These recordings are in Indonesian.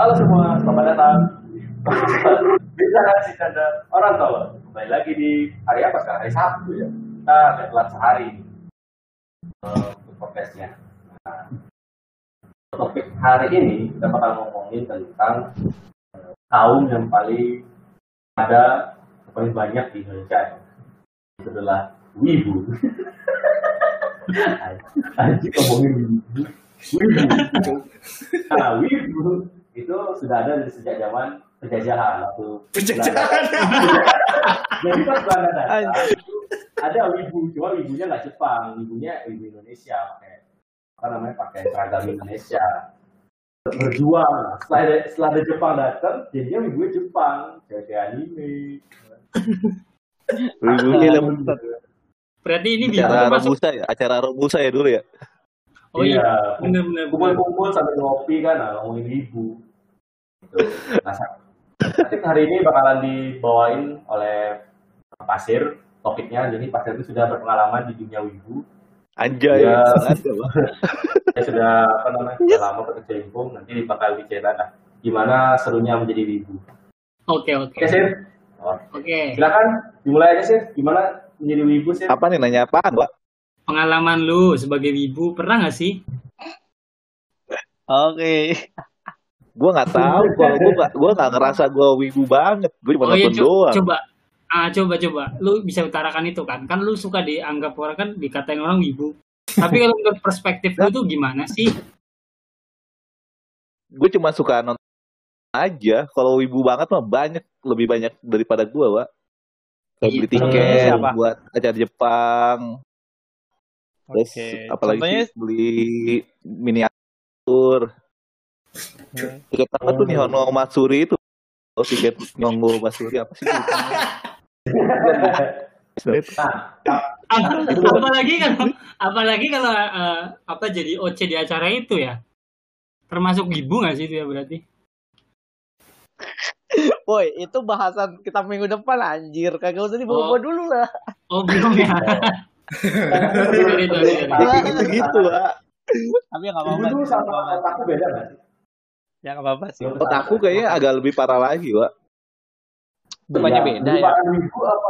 Halo semua, selamat datang. Bisa kasih tanda orang tua. Kembali lagi di hari apa sekarang? Hari Sabtu ya. Kita telat sehari eh, untuk podcastnya. Nah, topik hari ini kita bakal ngomongin tentang eh, kaum yang paling ada paling banyak di Indonesia. Itu adalah wibu. Anjing ngomongin wibu. Wibu. Nah, wibu itu sudah ada dari sejak zaman penjajahan waktu Penjajahan. Jadi pas Belanda datang ada wibu, cuma wibunya nggak Jepang, wibunya wibu Indonesia pakai apa namanya pakai seragam Indonesia berjuang. Setelah ada, setelah ada Jepang datang, jadinya wibunya Jepang, cewek anime. Wibunya dapat Berarti ini bisa acara masuk. Robusta ya, acara Robusta ya dulu ya. Oh iya, Iya, bener. kumpul-kumpul sambil ngopi kan, nah, ngomongin wibu. Gitu. Nah, hari ini bakalan dibawain oleh Pasir topiknya. Jadi Pasir itu sudah berpengalaman di dunia wibu. Anjay. Ada, Bang. Saya sudah apa namanya sudah lama berkecimpung. Nanti bakal diceritain lah gimana serunya menjadi wibu. Oke oke. Oke Sir, Oh, Oke. silakan dimulai aja Sir. Gimana menjadi wibu Sir? Apa nih nanya apaan, Pak? Pengalaman lu sebagai wibu pernah nggak sih? Oke. gua nggak tahu kalau gua nggak gua nggak ngerasa gua wibu banget. Gua cuma Oh iya nonton co- doang. coba. Ah coba coba. Lu bisa utarakan itu kan? Kan lu suka dianggap orang kan dikatain orang wibu. Tapi kalau menurut perspektif lu tuh gimana sih? Gue cuma suka nonton aja. Kalau wibu banget mah banyak, lebih banyak daripada gua, Pak. Kayak beli Iya. tiket buat acara Jepang. Terus Oke. apalagi Contohnya sih beli miniatur. Tiket apa tuh nih Hono Matsuri itu? Oh, tiket Nyonggo Matsuri apa sih? Nah, Ap- apalagi kalau apalagi kalau eh, apa jadi OC di acara itu ya. Termasuk wibu nggak sih itu ya berarti? Woi, itu bahasan kita minggu depan anjir. Kagak usah dibawa Oh. dulu lah. Oh belum ya. Sorry, sorry, sorry, sorry. Ya kayak gitu-gitu, Pak. Tapi nggak apa-apa. sih, sama otakku beda sih? Ya nggak apa-apa sih. Otakku kayaknya agak lebih parah lagi, Pak. Bukannya Iya, beda ya?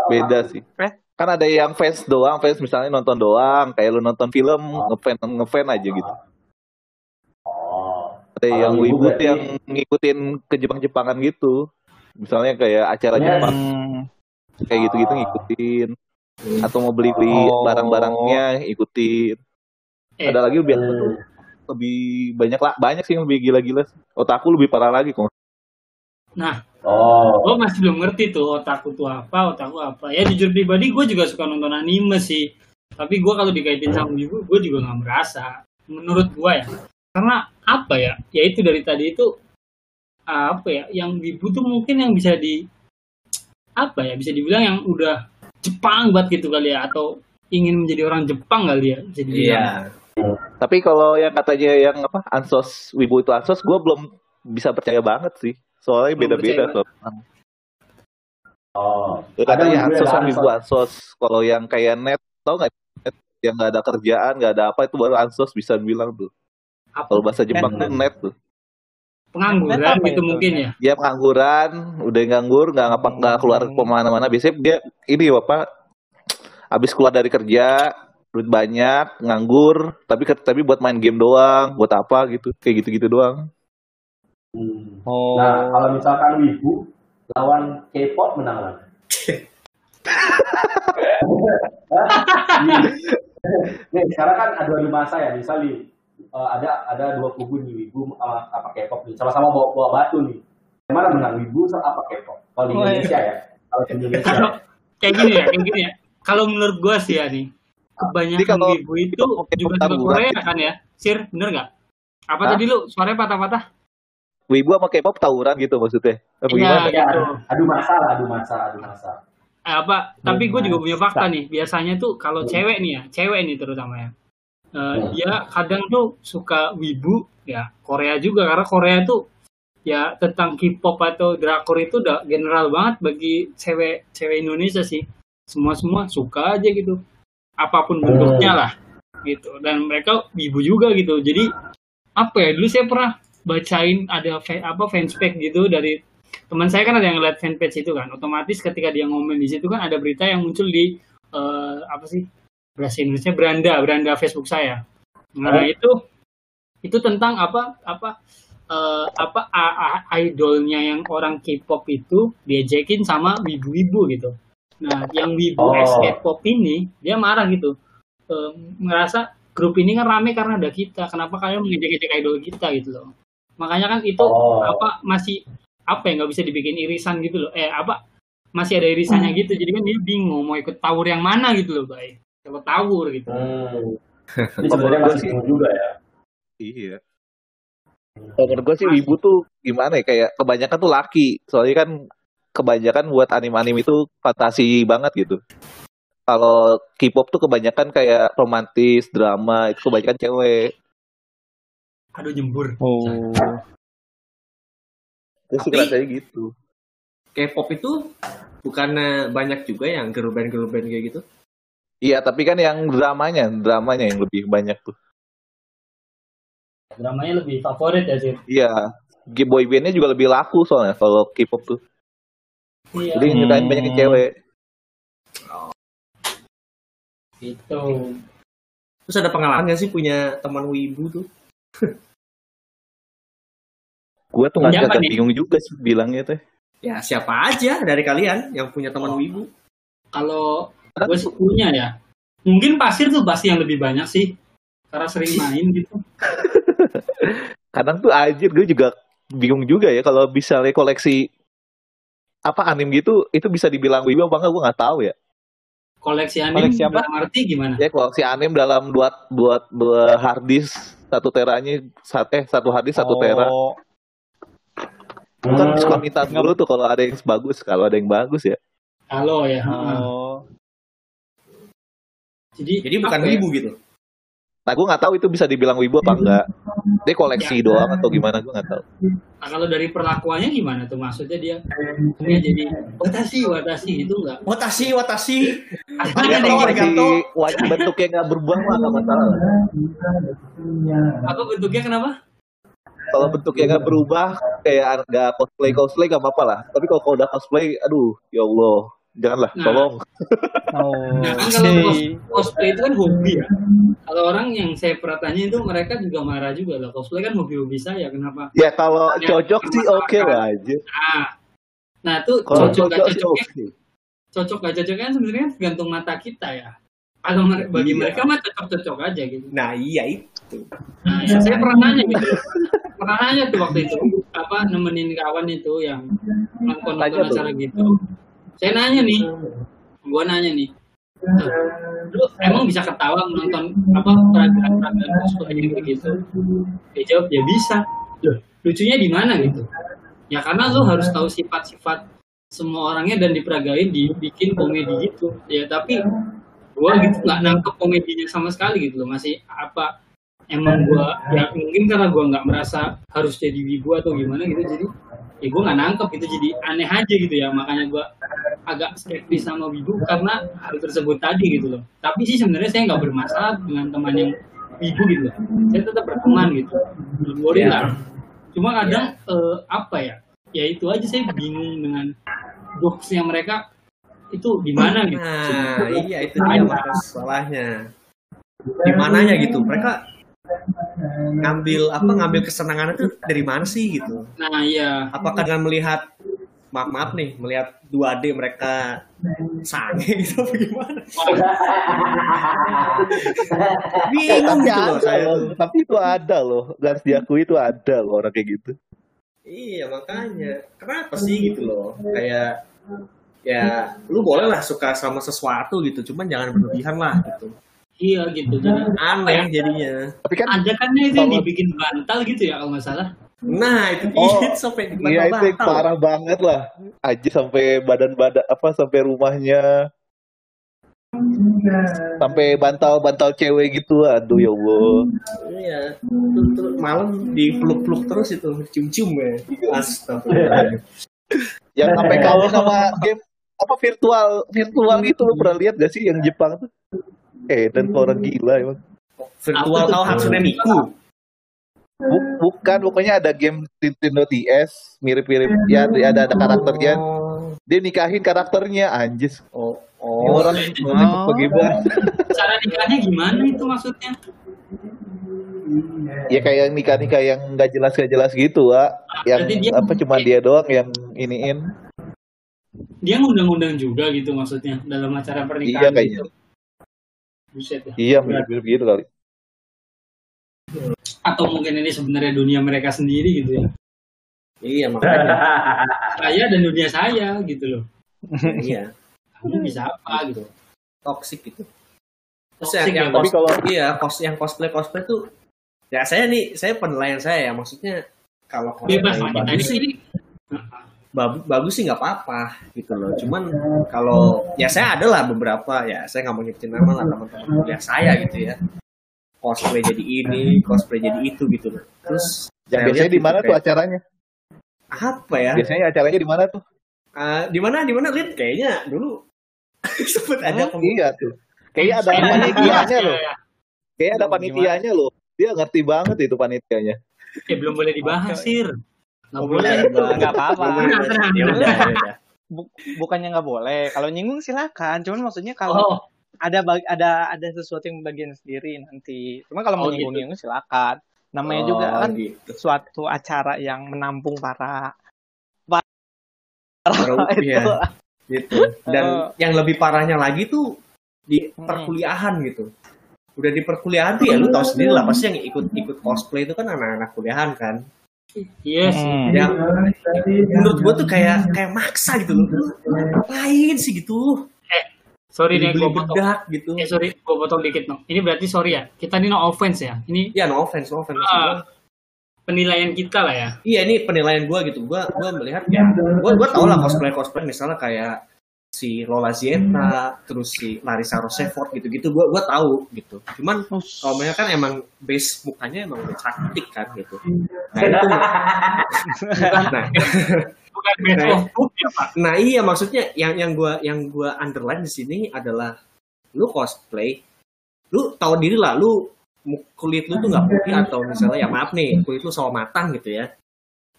Beda sih. Eh? Kan ada yang fans doang, fans misalnya nonton doang, kayak lu nonton film, ngefan ngefan aja gitu. Oh. Ada yang berarti- yang ngikutin ke Jepang-Jepangan gitu. Misalnya kayak acara Yes. Jepang kayak gitu-gitu ngikutin. Atau mau beli-beli Oh. barang-barangnya ikutin. Eh. Ada lagi lebih Hmm. lebih banyak lah, banyak sih yang lebih gila-gila. Otakku lebih parah lagi kok. Nah, Oh. gue masih belum ngerti tuh otakku tuh apa, otakku apa. Ya jujur pribadi gue juga suka nonton anime sih. Tapi gue kalau dikaitin sama wibu, gue juga nggak merasa. Menurut gue ya. Karena apa ya? Ya itu dari tadi itu apa ya? Yang wibu tuh mungkin yang bisa di apa ya? Bisa dibilang yang udah Jepang banget gitu kali ya atau ingin menjadi orang Jepang kali ya dibilang. Iya. Tapi kalau yang katanya yang apa ansos wibu itu ansos, gue belum bisa percaya banget sih. Soalnya Belum beda-beda soal. Oh. Ya, katanya ansos sama wibu ansos. Kalau yang kayak net, tau nggak? Net yang nggak ada kerjaan, nggak ada apa itu baru ansos bisa bilang tuh. Apa Kalau bahasa Jepang Net, tuh net tuh. Pengangguran gitu itu? mungkin ya. Dia pengangguran, udah nganggur, nggak ngapak nggak keluar Hmm. ke mana-mana. Biasanya dia ini apa? Habis keluar dari kerja, duit banyak, nganggur, tapi tapi buat main game doang, buat apa gitu, kayak gitu-gitu doang. Hmm. Oh. Nah, kalau misalkan wibu lawan K-pop menang mana? Hah? nih, sekarang kan ada adu masa ya, misalnya eh, ada ada dua kubu nih wibu sama apa K-pop nih, sama-sama bawa, bawa batu nih. Yang mana menang wibu sama apa K-pop? Kalau di Oh, iya. Indonesia ya, kalau di Indonesia. Kalau kayak gini ya, kayak gini ya. Kalau menurut gua sih ya nih, kebanyakan kalau wibu itu juga taburan Korea kan ya? Sir, bener nggak? Apa Hah? tadi lu suaranya patah-patah? Wibu sama K-pop tawuran gitu maksudnya. Apa Iya, gimana? Ya, gitu. adu, adu masa lah, adu masa, adu masa. Eh, apa? Tapi gue juga punya fakta Masa. nih. Biasanya tuh kalau cewek nih ya, cewek nih terutama ya. Eh, Hmm. dia kadang tuh suka wibu ya Korea juga karena Korea tuh ya tentang K-pop atau drakor itu udah general banget bagi cewek cewek Indonesia sih. Semua semua suka aja gitu. Apa pun bentuknya lah gitu. Dan mereka wibu juga gitu. Jadi apa ya dulu saya pernah bacain ada apa fanspage gitu dari teman saya kan ada yang ngeliat fanpage itu kan. Otomatis ketika dia ngomong di situ kan ada berita yang muncul di eh, apa sih bahasa Indonesia beranda beranda Facebook saya. Nah Oh. itu itu tentang apa apa eh, apa a- a- idolnya yang orang K-pop itu diejekin sama wibu-wibu gitu. Nah yang wibu Oh. K-pop ini dia marah gitu. Eh, ngerasa grup ini kan rame karena ada kita. Kenapa kalian mengejek-ejek idol kita gitu loh? Makanya kan itu Oh. apa masih apa ya nggak bisa dibikin irisan gitu loh. Eh apa masih ada irisannya gitu. Jadi kan dia bingung mau ikut tawur yang mana gitu loh baik kalau tawur gitu Hmm. Ini sebenarnya masih bingung juga ya. Iya. Kalau menurut gue sih wibu tuh gimana ya kayak kebanyakan tuh laki. Soalnya kan kebanyakan buat anim-anim itu fantasi banget gitu. Kalau K-pop tuh kebanyakan kayak romantis, drama, itu kebanyakan cewek. aduh jembur Oh. Sih Tapi- ngerasanya gitu. K-pop itu bukannya banyak juga yang girl band girl band kayak gitu? Iya, tapi kan yang dramanya, dramanya yang lebih banyak tuh. dramanya lebih favorit ya sih Iya. Boy bandnya juga lebih laku soalnya kalau K-pop tuh. iya Jadi nyeritain banyak ke cewek. gitu Terus ada pengalaman nggak sih punya teman wibu tuh? Gue tuh nggak agak bingung juga sih bilangnya teh. Ya siapa aja dari kalian yang punya teman wibu? kalau gue sih punya ya. Mungkin pasir tuh pasti yang lebih banyak sih karena sering main gitu. Kadang tuh anjir gue juga bingung juga ya kalau misalnya koleksi apa anim gitu itu bisa dibilang wibu apa enggak gue nggak tahu ya. Koleksi anime Koleksi apa? dalam arti gimana? Ya koleksi anim dalam dua buat dua harddisk satu teranya satu eh satu harddisk satu tera. Oh, Gua kan Hmm. suka minta dulu tuh kalau ada yang bagus kalau ada yang bagus ya. Halo ya oh. Jadi Jadi bukan ya? wibu gitu. nah gue nggak tahu itu bisa dibilang wibu apa enggak dia koleksi Ya. doang atau gimana gue nggak tahu Nah, kalau dari perlakuannya gimana tuh maksudnya dia dia jadi watashi watashi gitu enggak Watashi, watashi. Apa ya yang kalau kayak koleksi gitu? wajib bentuknya nggak berubah mah nggak masalah lah. apa bentuknya kenapa kalau bentuknya nggak berubah kayak nggak cosplay cosplay nggak apa-apa lah tapi kalau kalau udah cosplay aduh ya allah janganlah Nah. tolong Oh. Nah, kan kalau cosplay itu kan hobi ya. Kalau orang yang saya pernah tanya itu mereka juga marah juga lah. Cosplay kan hobi-hobi saya. Kenapa? ya kalau Ya, cocok sih oke lah aja Nah, nah itu kalau cocok gak cocok sih cocoknya, oke cocok gak cocoknya kan sebenarnya tergantung mata kita ya. Kalau mere- bagi Iya. mereka mah cocok-cocok aja gitu. Nah iya itu. Nah, ya, saya pernah nanya gitu. Pernah nanya tuh waktu itu apa nemenin kawan itu yang nonton acara gitu. Saya nanya nih, gua nanya nih, lu emang bisa ketawa menonton apa peragaan-peragaan cosplay gitu gitu? Dia jawab ya bisa. Loh, lucunya di mana gitu? Ya karena lu harus tahu sifat-sifat semua orangnya dan diperagain dibikin komedi gitu. Ya tapi gua gitu nggak nangkep komedinya sama sekali gitu loh. Masih apa emang gua ya mungkin karena gua nggak merasa harus jadi wibu atau gimana gitu jadi ya gua nggak nangkep gitu jadi aneh aja gitu ya. Makanya gua agak skeptis sama wibu karena hal tersebut tadi gitu loh. Tapi sih sebenarnya saya nggak bermasalah dengan teman yang wibu gitu loh. Saya tetap berteman gitu. Don't worry Ya. lah. Cuma kadang eh, apa ya? Ya itu aja saya bingung dengan boxnya mereka. Itu di mana gitu? Nah iya itu dia masalahnya. Di mananya gitu? Mereka ngambil apa ngambil kesenangan itu dari mana sih gitu? nah iya. Apakah dengan melihat maaf maaf nih melihat 2D mereka sange gitu apa gimana? Bingung tapi gitu loh saya tapi itu ada loh harus diakui itu ada loh orang kayak gitu. Iya makanya. Kenapa sih gitu loh? Kayak ya lu boleh lah suka sama sesuatu gitu cuman jangan berlebihan lah gitu iya gitu jadi aneh jadinya tapi kan ajakannya itu yang dibikin bantal gitu ya kalau nggak salah nah itu Oh, itu sampai di Iya itu yang batal. parah banget lah. Aja sampai badan-badan apa sampai rumahnya sampai bantal-bantal cewek gitu. Aduh ya Allah. iya terus, terus malam dipeluk-peluk terus itu cium-cium ya astagfirullah Yang sampai kamu sama game apa virtual virtual itu lo pernah lihat gak sih yang Jepang tuh? Eh dan orang gila emang. virtual tahu Hatsune Miku Bu- bukan, pokoknya ada game Nintendo DS mirip-mirip ya ada ada karakternya. Oh, Dia nikahin karakternya anjis. oh, oh. orang Oh. bagaimana? Cara nikahnya gimana itu maksudnya? Ya kayak nikah-nikah yang nggak jelas nggak jelas gitu, Wak. Yang dia- apa cuma dia doang yang iniin. Dia ngundang-undang juga gitu maksudnya dalam acara Iya pernikahan kayaknya. gitu. Buset ya. Iya mirip-mirip gitu kali. Atau mungkin ini sebenarnya dunia mereka sendiri gitu ya. Iya makanya. Saya dan dunia saya gitu loh. iya. Kamu bisa apa gitu. Toxic gitu. Terus Toxic yang, yang ya, tapi kalau- iya cos yang cosplay cosplay tuh ya saya nih saya penilaian saya ya maksudnya kalau Bebas cosplay lah kita bagus ini. Bagus, bagus sih nggak apa-apa gitu loh cuman kalau ya saya ada lah beberapa ya saya nggak mau nyebutin nama lah teman-teman kuliah saya gitu ya cosplay jadi ini cosplay jadi itu gitu loh terus saya biasanya lihat di gitu mana tuh kayak, acaranya? apa ya Biasanya acaranya di mana tuh? Ah, di mana di mana Lin kayaknya dulu sempet ada pem- iya tuh. Kayaknya ada Saya panitianya ya, loh. ya. Kayaknya ada Oh, panitianya loh. Dia ngerti banget itu panitianya. Eh, belum boleh dibahas, Sir. Nggak boleh. Nggak apa-apa. Ya udah, ya udah. Bukannya nggak boleh. Kalau nyinggung silakan. Cuman maksudnya kalau Oh, ada ada ada sesuatu yang bagian sendiri nanti. Cuma kalau mau Oh, gitu. nyinggung-nyinggung silakan. Namanya Oh, juga kan gitu. suatu acara yang menampung para Baru- itu. iya, gitu. Dan Oh. yang lebih parahnya lagi tuh di Hmm. perkuliahan gitu. Udah di perkuliahan tuh ya lu tahu sendiri lah pasti yang ikut ikut cosplay itu kan anak-anak kuliahan kan. Yes. Hmm. Ya menurut gua tuh kayak kayak maksa gitu loh. Ngapain sih gitu? Sorry nih, gue potong. bedak gitu. Eh, sorry, gue potong dikit, no. Ini berarti sorry ya. Kita ini no offense ya. Ini Ya no offense, no offense. Gua, penilaian kita lah ya. Iya ini penilaian gua gitu. Gua gua melihat ya. Gua gua tau lah cosplay cosplay misalnya kayak si Lola Zieta, terus si Larissa Rochefort gitu-gitu. Gua gua tahu gitu. Cuman kalau mereka kan emang base mukanya emang udah cantik kan gitu. Nah, itu, nah, Bukan best Nah, of book ya, Pak. nah iya maksudnya yang yang gua yang gua underline di sini adalah lu cosplay, lu tahu diri lah, lu kulit lu tuh nggak putih atau misalnya ya maaf nih kulit lu sawo matang gitu ya.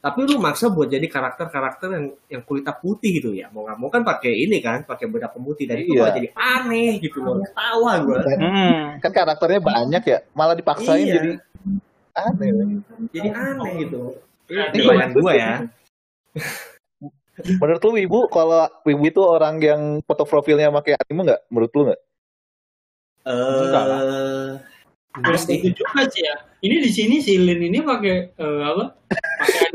Tapi lu maksa buat jadi karakter-karakter yang yang kulitnya putih gitu ya. Mau nggak mau kan pakai ini kan, pakai bedak pemutih dan itu Iya. jadi aneh gitu loh. Tawa gua. Hmm. Kan karakternya banyak ya, malah dipaksain Iya. jadi aneh. Jadi aneh gitu. Iya. Ini penilaian gua ya. Menurut lu Wibu, kalau Wibu itu orang yang foto profilnya pakai anime nggak? Menurut lu nggak? Enggak lah. Eh, Terus itu juga sih ya. Ini di sini si Lin ini pakai eh, apa? Pakai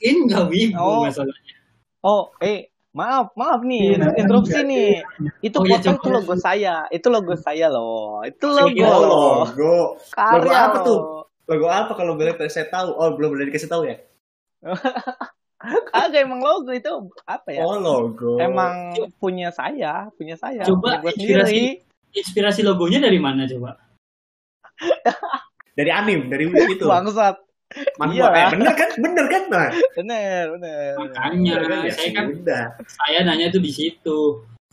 ini nggak wibu Oh. masalahnya. Oh, eh maaf, maaf nih, interupsi nih. Itu Oh, iya, foto coba. itu logo saya, itu logo saya loh. Itu logo Iya, Oh, logo. Karya Logo apa loh. tuh? Logo apa kalau boleh saya tahu? Oh, belum boleh dikasih tahu ya? Kagak emang logo itu apa ya? Oh, logo. Emang punya saya, punya saya. Coba inspirasi. Inspirasi logonya dari mana coba? dari anim, dari itu. Bangsat. Manhwa. Iya. Eh, bener kan? Bener kan? Nah, Bener, bener. Makanya bener kan? Ya, saya kan udah. saya nanya tuh di situ.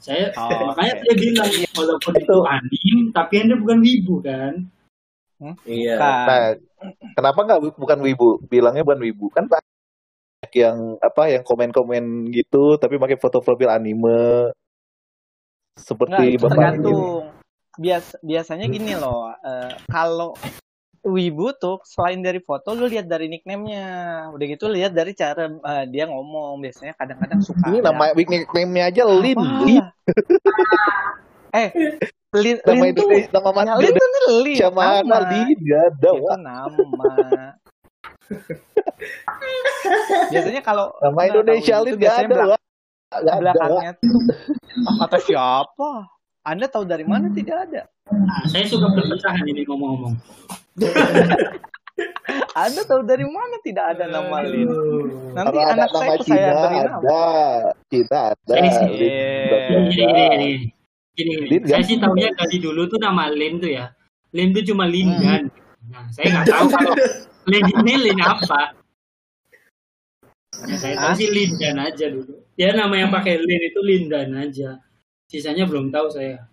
Saya Oh. makanya saya bilang walaupun itu anim tapi anda bukan wibu kan? Iya. Kan. Nah, kenapa nggak bukan Wibu? Bilangnya bukan Wibu. Kan banyak yang apa yang komen-komen gitu tapi pakai foto profil anime Enggak, seperti itu Bapak tergantung. Bias, biasanya gini loh, eh, kalau Wibu tuh selain dari foto lu lihat dari nickname-nya. Udah gitu lihat dari cara eh, dia ngomong. Biasanya kadang-kadang suka Ini ada- nama nickname-nya aja Lin. Apa? Lin. eh, Lin, Nama Lin itu tuh nama mana? Lin tuh Lin. Sama nama. Lin gak ada. Itu nama. biasanya kalau Nama Indonesia Lin biasanya ada. belak- Wak. Gak ada. Wak. belakangnya tuh kata siapa? Anda tahu dari mana? Tidak ada. Nah, saya suka perpisahan ini ngomong-ngomong. Anda tahu dari mana tidak ada nama Lin? Nanti Kalau ada anak saya nama saya Cina beri nama. ada. Cina ada. Saya sih- Lin juga Eh, Gini, gini, ada. gini, gini. Gini, gini. Lin Saya kan? sih tahunya dari dulu tuh nama Lin tuh ya. Lin tuh cuma Lindan. Nah, saya nggak tahu kalau Lin ini Lin apa. Ya, saya tahu sih Lindan aja dulu. Ya nama yang pakai Lin itu Lindan aja. Sisanya belum tahu saya.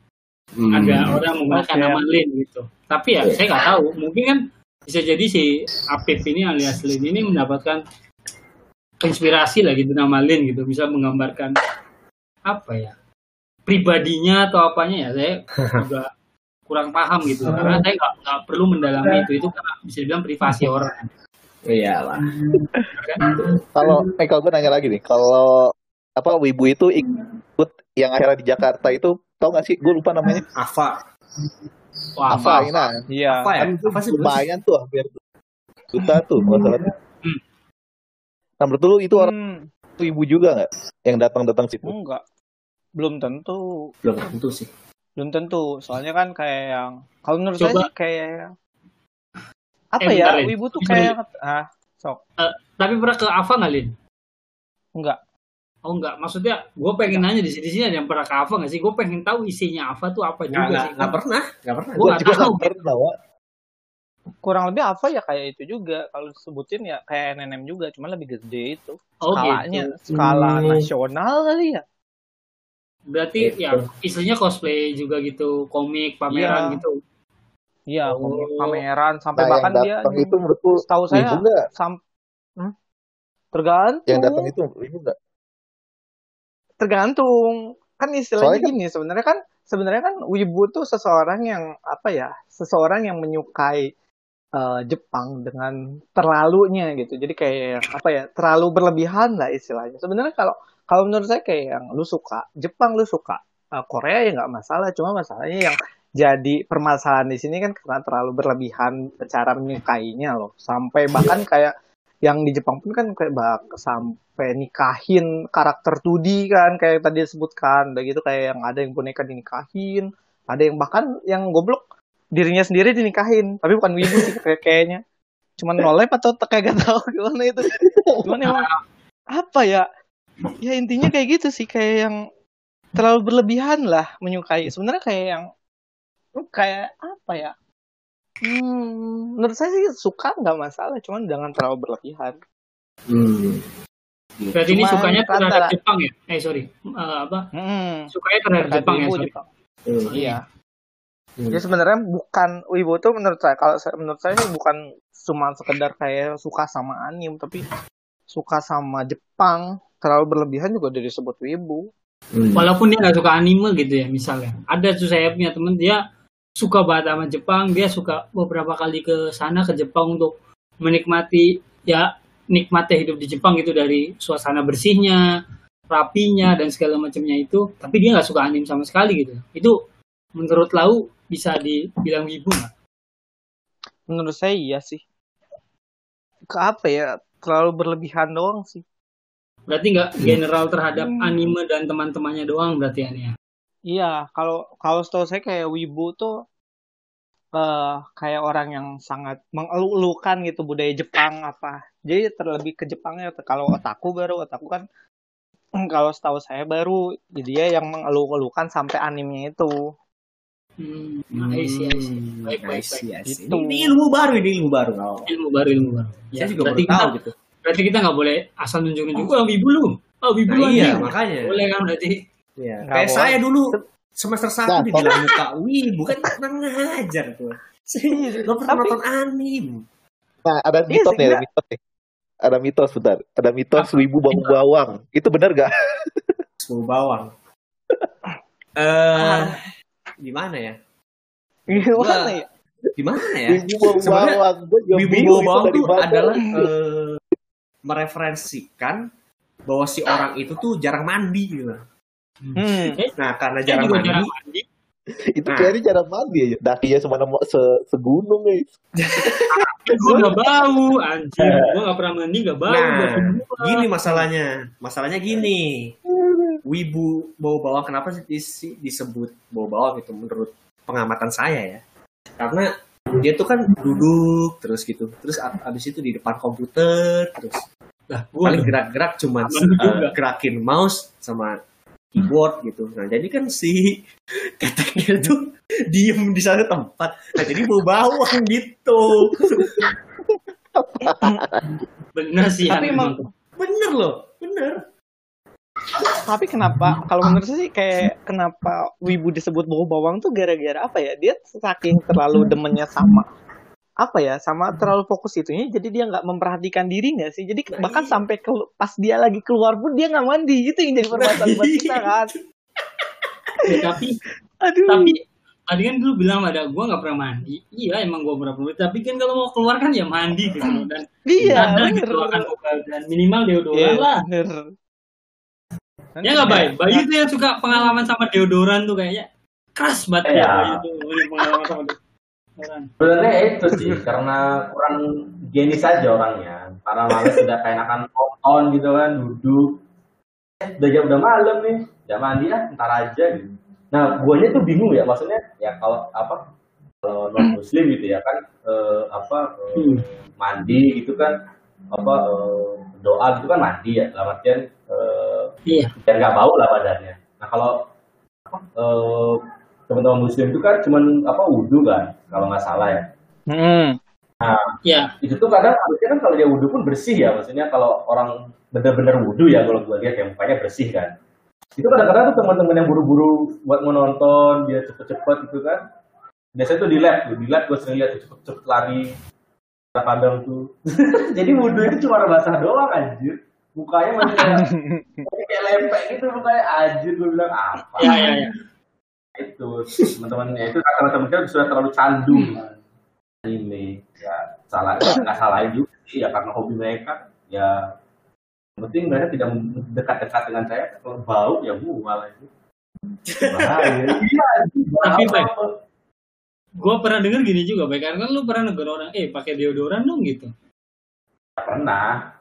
Hmm. Ada orang menggunakan nama Lin gitu. Tapi ya saya nggak tahu. Mungkin kan bisa jadi si Apip ini alias Lin ini mendapatkan inspirasi lah gitu nama Lin gitu bisa menggambarkan apa ya pribadinya atau apanya ya saya juga kurang paham gitu karena saya nggak nggak perlu mendalami itu itu karena bisa dibilang privasi orang Iyalah. Kalau eh kalau gue nanya lagi nih, kalau apa Wibu itu ikut yang akhirnya di Jakarta itu tau gak sih? Gue lupa namanya. Ava. Wah, Apa apa? ini? Nah, Iya. Apa ya? kan itu Apa sih? lumayan tuh hampir juta tuh masalahnya. Hmm. Nah menurut lu itu orang Hmm, Wibu juga nggak yang datang-datang situ? enggak. Belum tentu. Belum tentu sih. Belum tentu. Soalnya kan kayak yang kalau menurut Coba. saya sih kayak apa Eh, ya? bentar, Lin. Wibu tuh kayak ah, sok. Tapi pernah ke Ava nggak Lin? Enggak. Oh enggak, maksudnya gue pengen nanya di sini sini ada yang pernah ke Ava nggak sih? Gue pengen tahu isinya Ava tuh apa juga nggak, sih. nggak pernah, nggak pernah. Gua Gue nggak juga tahu. pernah. Kurang lebih apa ya kayak itu juga. Kalau disebutin ya kayak NNM juga, cuma lebih gede itu. Oh Skalanya, gitu. skala Hmm. nasional kali ya. Berarti Gitu. ya istilahnya cosplay juga gitu, komik, pameran Iya. gitu. Iya, Oh. pameran sampai Nah, bahkan yang dia itu menurut lu setahu saya sam Hmm? tergantung Yang datang itu Wibu nggak? Tergantung. Kan istilahnya Soalnya kan- gini sebenarnya kan sebenarnya kan wibu tuh seseorang yang apa ya seseorang yang menyukai eh, Jepang dengan terlalunya gitu. Jadi kayak apa ya terlalu berlebihan lah istilahnya. Sebenarnya kalau kalau menurut saya kayak yang lu suka Jepang lu suka eh, Korea ya nggak masalah. Cuma masalahnya yang jadi permasalahan di sini kan karena terlalu berlebihan cara menyukainya loh. Sampai bahkan kayak yang di Jepang pun kan kayak bak sampai nikahin karakter 2D kan kayak tadi disebutkan. Udah gitu kayak yang ada yang boneka dinikahin ada yang bahkan yang goblok dirinya sendiri dinikahin. Tapi bukan wibu sih kayak kayaknya. Cuman nolep atau kayak gak tahu gimana itu. Cuman emang apa ya? Ya intinya kayak gitu sih kayak yang terlalu berlebihan lah menyukai. Sebenarnya kayak yang kayak apa ya Hmm, menurut saya sih suka nggak masalah, cuman jangan terlalu berlebihan. Hmm. Berarti ini sukanya terhadap rata- Jepang ya? Eh sorry, Eh, apa? Hmm, Sukanya terhadap Jepang ya? Sorry. Jepang. Hmm. Iya. Hmm. Jadi sebenarnya bukan wibu tuh menurut saya kalau saya, menurut saya sih bukan cuma sekedar kayak suka sama anime, tapi suka sama Jepang terlalu berlebihan juga udah disebut wibu. Hmm. Walaupun dia nggak suka anime gitu ya misalnya. Ada tuh saya punya temen dia suka banget sama Jepang, dia suka beberapa kali ke sana ke Jepang untuk menikmati ya nikmatnya hidup di Jepang gitu dari suasana bersihnya, rapinya dan segala macamnya itu. Tapi dia nggak suka anime sama sekali gitu. Itu menurut Lau bisa dibilang wibu nggak? Menurut saya iya sih. Ke apa ya? Terlalu berlebihan doang sih. Berarti nggak general terhadap Hmm. anime dan teman-temannya doang berarti ya nih ya? Iya, kalau kalau setahu saya kayak wibu tuh eh kayak orang yang sangat mengeluh-elukan gitu budaya Jepang apa. Jadi terlebih ke Jepangnya kalau otaku baru otaku kan kalau setahu saya baru jadi dia yang mengeluh-elukan sampai animenya itu. Hmm, I see, I see. Baik, baik, baik. I see. Itu. Ini, ilmu baru, ini ilmu baru. Oh. Ilmu baru, ilmu baru. Saya juga berarti baru tahu kita, gitu. berarti kita nggak boleh asal nunjuk-nunjuk, oh wibu lu, oh wibu Nah, lu iya, anjing." makanya. Boleh kan berarti? Iya. Nggak Kayak boleh. saya dulu semester satu Nah, dibilang muka wih, bukan pernah ngajar tuh. Lo pernah Tapi- nonton anime? Nah, ada Iya mitos nih, ada mitos nih. Ada mitos, bentar. Ada mitos wibu bau bawang. Itu bener gak? Bau bawang. Eh, gimana ya? Gimana ya? Gimana ya? Wibu bau bawang. Wibu bau itu bawang mana. adalah eh, mereferensikan bahwa si orang itu tuh jarang mandi gitu. Hmm. Nah, karena jarang mandi, jarang mandi. Itu Nah. kayaknya cara mandi aja. Dakinya cuma nemu se segunung guys. Gue nggak bau, anjir. Gue nggak pernah mandi, nggak bau. Nah, gini masalahnya. Masalahnya gini. Wibu bau bawang kenapa sih dis- disebut bau bawang gitu menurut pengamatan saya ya? Karena dia tuh kan duduk terus gitu. Terus ab- abis itu di depan komputer terus Lah, gue paling gerak-gerak cuma juga. gerakin mouse sama keyboard gitu. Nah, jadi kan si keteknya tuh diem di satu tempat. Nah, jadi bau bawang gitu. bener sih. Tapi emang Bener loh, bener. tapi kenapa kalau menurut saya sih kayak kenapa wibu disebut bau bawang tuh gara-gara apa ya? Dia saking terlalu demennya sama apa ya sama terlalu fokus itunya jadi dia nggak memperhatikan diri nggak sih? Jadi Nah, bahkan iya. sampai ke, pas dia lagi keluar pun dia nggak mandi itu yang jadi permasalahan buat kita kan? Ya, tapi aduh. tapi tadi kan dulu bilang ada gue nggak pernah mandi. Iya emang gue pernah mandi tapi kan kalau mau keluar kan ya mandi gitu. Loh. dan iya ada bener. gitu akan dan minimal deodoran Iya, lah. bener. ya nggak baik Bayu tuh yang suka pengalaman sama deodoran tuh kayaknya. Keras banget ya Iya. Bayu tuh pengalaman sama deodoran Sebenarnya itu sih karena kurang higienis aja orangnya. Karena males udah kayak enakan nonton gitu kan, duduk. Eh, udah jam udah malam nih, udah mandi ya, ntar aja gitu. Nah, guanya tuh bingung ya, maksudnya ya kalau apa kalau non muslim gitu ya kan eh, apa eh, Hmm. mandi gitu kan apa eh, doa gitu kan mandi ya dalam artian eh, iya biar nggak bau lah badannya. Nah kalau apa, eh, teman-teman muslim itu kan cuman apa wudhu kan kalau nggak salah ya. Hmm. ya Itu tuh kadang harusnya kan kalau dia wudhu pun bersih ya, maksudnya kalau orang bener-bener wudhu ya kalau gue lihat ya mukanya bersih kan. Itu kadang-kadang tuh teman-teman yang buru-buru buat menonton dia cepet-cepet gitu kan. Biasanya tuh di lab tuh, di lab gue sering lihat tuh cepet-cepet lari padang tuh. Jadi wudhu itu cuma basah doang anjir. Mukanya masih kayak, kayak lempek gitu mukanya anjir gue bilang apa ya ya ya itu teman-temannya itu kata-kata mereka sudah terlalu candu ini ya salah nggak salahin juga sih ya karena hobi mereka ya. Yang penting mereka tidak dekat-dekat dengan saya kalau bau ya bu malah itu. Bahaya. Iya Tapi, Bay, gue pernah denger gini juga baik kan lu pernah negur orang eh pakai deodoran dong gitu. Nggak pernah.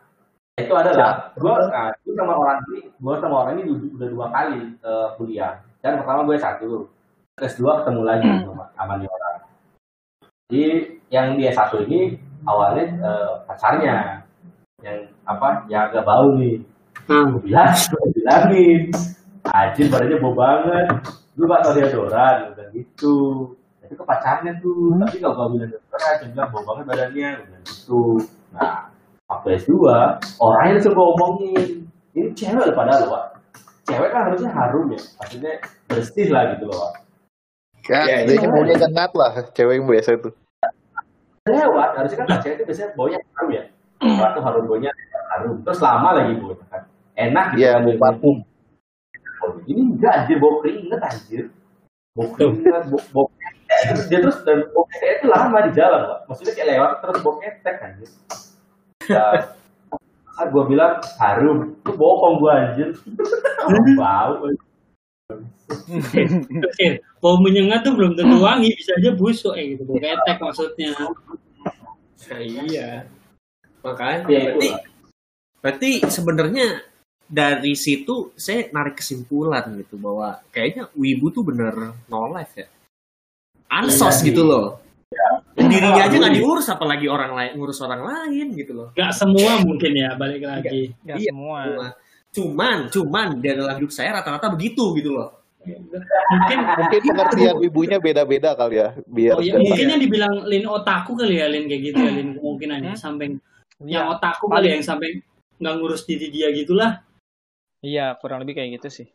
Itu adalah gue nah, sama orang ini gue sama orang ini udah, udah dua kali eh, kuliah dan pertama gue satu tes dua ketemu lagi sama, sama nih orang. Jadi yang dia satu ini awalnya eh, pacarnya. Yang apa yang agak bau nih. Hmm. gue bilang gue bilangin. Anjir badannya bau banget. Lu gak tau dia doran dan gitu. Itu ke pacarnya tuh tapi gak gue bilang doran dia bilang bau banget badannya gue bilang gitu. Nah waktu S2 orangnya langsung gue omongin ini cewek padahal loh pak cewek kan harusnya harum ya. Maksudnya bersih lah gitu loh. Ya, Ya, dia iya. maunya nyengat lah, cewek yang biasa itu. lewat harusnya kan cewek itu biasanya baunya harum ya. Waktu harum baunya harum. Terus lama lagi baunya kan? Enak gitu Iya, kan, bau dia- parfum. ini enggak anjir bau keringet anjir. Bau keringet bau, bau dia terus dan bau ketek itu lama di jalan pak. Maksudnya kayak lewat terus bau ketek anjir. Ya saat gue bilang harum itu bohong gue anjir bau Oke, bau menyengat tuh belum tentu wangi bisa aja busuk eh gitu bau ketek maksudnya Nah, iya. Makanya Ya, berarti, itulah. berarti sebenarnya dari situ saya narik kesimpulan gitu bahwa kayaknya wibu tuh bener no life ya. Ansos Iya, gitu loh. Dan dirinya aja nggak iya. diurus apalagi orang lain ngurus orang lain gitu loh. Gak semua mungkin ya balik lagi. Nggak Iya, semua. Cuman, cuman di dalam hidup saya rata-rata begitu gitu loh. mungkin Mungkin pengertian ibunya beda-beda kali ya, biar oh ya nggak- mungkin yang dibilang lin otaku kali ya lin kayak gitu ya lin kemungkinannya. Hmm. sampai Iya, yang otaku kali ya, yang sampai nggak ngurus diri dia gitulah. Iya kurang lebih kayak gitu sih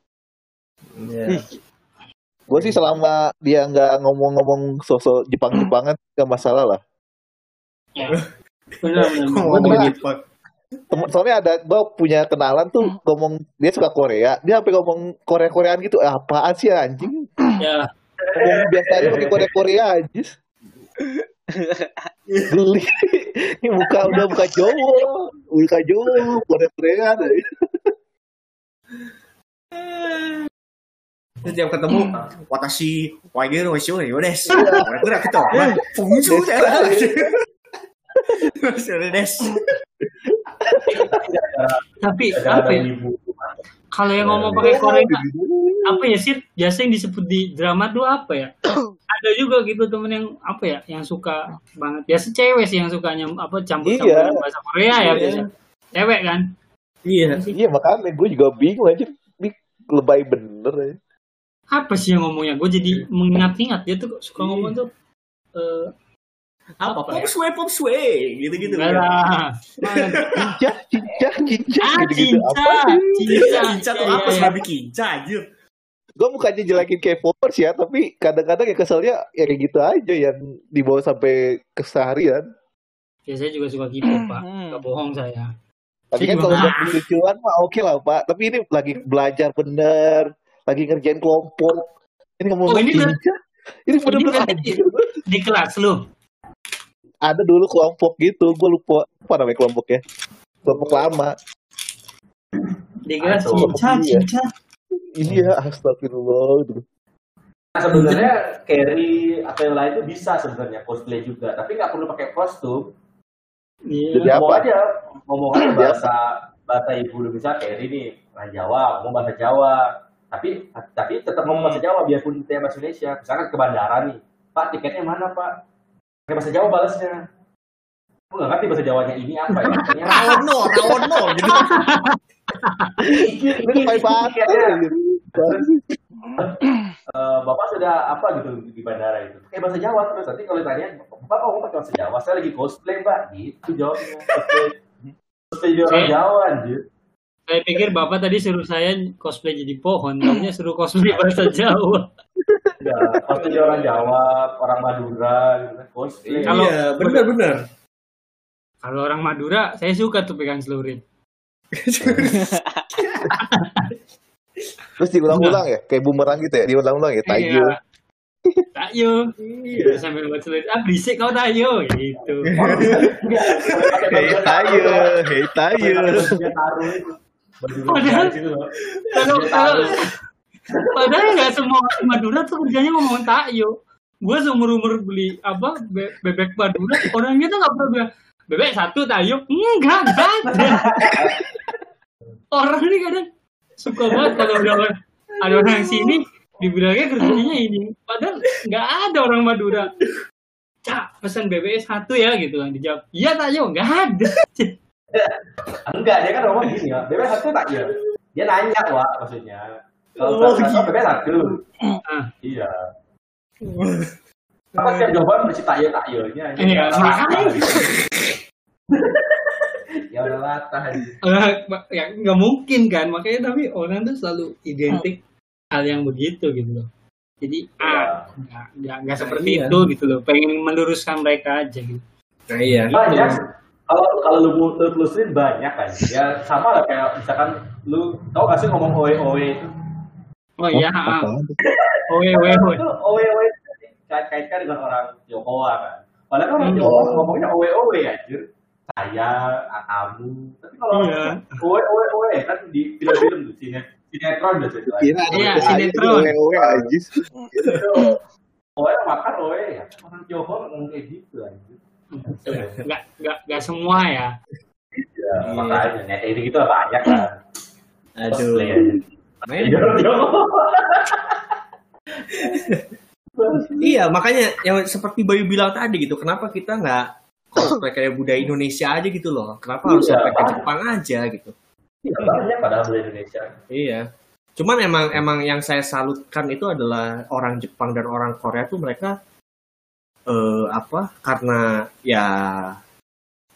Gue sih selama dia nggak ngomong-ngomong sosok Jepang-Jepangan nggak masalah lah. ya benar benar. Tem- Soalnya ada gue punya kenalan tuh ngomong dia suka Korea, dia sampai ngomong Korea-Koreaan gitu. "Ah, Apaan sih anjing? ya Ngomong biasa aja pakai Korea-Korea aja. Geli. Ini muka udah buka Jawa, buka Jawa, Korea-Koreaan. aja. Terus tiap ketemu, watashi waigeru wa shou yo desu. Kira-kira kita, fungsu saya. Des. tapi apa ya kalau yang ngomong pakai Korea apa ya sih biasa yang disebut di drama tuh apa ya ada juga gitu temen yang apa ya yang suka banget biasa cewek sih yang sukanya apa campur Iya. bahasa Korea ya Iya. biasa cewek kan Iya. Iya makanya gue juga bingung aja. Lebay bener ya. Apa sih yang ngomongnya gue jadi mengingat-ingat dia tuh suka ngomong tuh eh Apa? Apa Pop ya? sway, pop sway. Lah. Cincah, cincah, cincah ah gitu-gitu. cinta Apa sih? cinta Kinca tuh Iya, apa? iya. Serabi kinca anjir. gue bukannya jelekin K-popers ya, tapi kadang-kadang ya keselnya ya kayak gitu aja yang dibawa sampai keseharian. Ya saya juga suka gitu pak. Hmm. Gak bohong saya. Tapi Saya kan kalau nggak- buat lucuan mah oke lah pak. Tapi ini lagi belajar bener, lagi ngerjain kelompok. Ini ngomong Oh, ini ini, bener-bener anjir. Di kelas lu. Ada dulu kelompok gitu, gue lupa apa namanya kelompoknya. Kelompok lama. Di kelas Aduh, cica iya. Iya, astagfirullah. Nah, sebenarnya carry atau yang lain itu bisa sebenarnya cosplay juga, tapi nggak perlu pakai kostum. Jadi Iya. ngomong apa? aja, ngomong aja bahasa bahasa ibu lu bisa carry nih orang Jawa, ngomong bahasa Jawa. Tapi tapi tetap ngomong bahasa Jawa biarpun kita bahasa Indonesia. Misalkan ke bandara nih, Pak tiketnya mana Pak? Pakai bahasa Jawa balasnya. Aku nggak ngerti bahasa Jawanya ini apa ya. Rawono, Rawono gitu. Ini kayak banget. Eh, Bapak sudah apa gitu di bandara itu? Pakai bahasa Jawa terus nanti kalau ditanya, Bapak ngomong pakai bahasa Jawa, saya lagi cosplay Mbak, gitu jawabnya. Cosplay, cosplay orang Jawa anjir. Saya pikir bapak tadi suruh saya cosplay jadi pohon, taunya suruh cosplay bahasa Jawa. Ya, pasti dia orang Jawa, orang Madura, gitu cosplay. Kalau- Iya, benar-benar. Kalau orang Madura, saya suka tuh pegang celurit. Terus diulang-ulang ya, kayak bumerang gitu ya, diulang-ulang ya, tayo. Iya. Tayo. Iya. Sambil buat celurit, ah berisik kau tayo. Gitu. Pakai Hei tayo, taruh, hei tayo. Baju Padahal- loh. Kalau taruh. padahal nggak semua orang Madura tuh kerjanya ngomong tayo. Gue seumur umur beli apa be- bebek Madura, orangnya tuh nggak pernah bilang bebek satu tayo. Enggak, enggak ada. Orang ini kadang suka banget kalau ada orang, ada orang sini dibilangnya kerjanya ini. Padahal nggak ada orang Madura. Cak, pesan bebek satu ya gitu kan dijawab. Iya tayo, nggak ada. Enggak, dia kan ngomong gini ya, bebek satu tak ya? Dia nanya, Wak, maksudnya. Kalau Oh, satu, bebek satu. Ah. Iya. Apa setiap jawaban mesti tak ya, tak ya. Ini. Iya, makanya. Ya udah latah aja. Eh, ya nggak mungkin kan makanya tapi orang tuh selalu identik hal yang begitu gitu loh jadi ah nggak nggak nggak seperti Iya. itu gitu loh pengen meluruskan mereka aja gitu Nah, iya. Banyak. Kalau kalau lu lu telusurin banyak kan. Ya sama lah kayak misalkan lu tau gak sih ngomong oe oe itu? oh iya ah. Owe owe Itu oe oe kait-kaitkan dengan orang Tionghoa kan. Padahal kan orang Hmm. Tionghoa ngomongnya oe oe anjir. Saya, ah, kamu. Tapi kalau Iya. oe oe oe kan di film-film tuh sine sinetron itu. Kira Iya, sinetron. Owe-owe aja. Oe makan oe ya. Orang Tionghoa ngomong kayak gitu anjir. Nggak nggak nggak semua ya Ya, Iya. makanya net itu gitu banyak kan. Aduh. Iya. Iya, makanya yang seperti Bayu bilang tadi gitu, kenapa kita nggak cosplay kayak budaya Indonesia aja gitu loh? Kenapa harus Iya, sampai ke banyak. Jepang aja gitu? Iya, banyak padahal di Indonesia. Iya. Cuman emang emang yang saya salutkan itu adalah orang Jepang dan orang Korea tuh mereka eh apa? Karena ya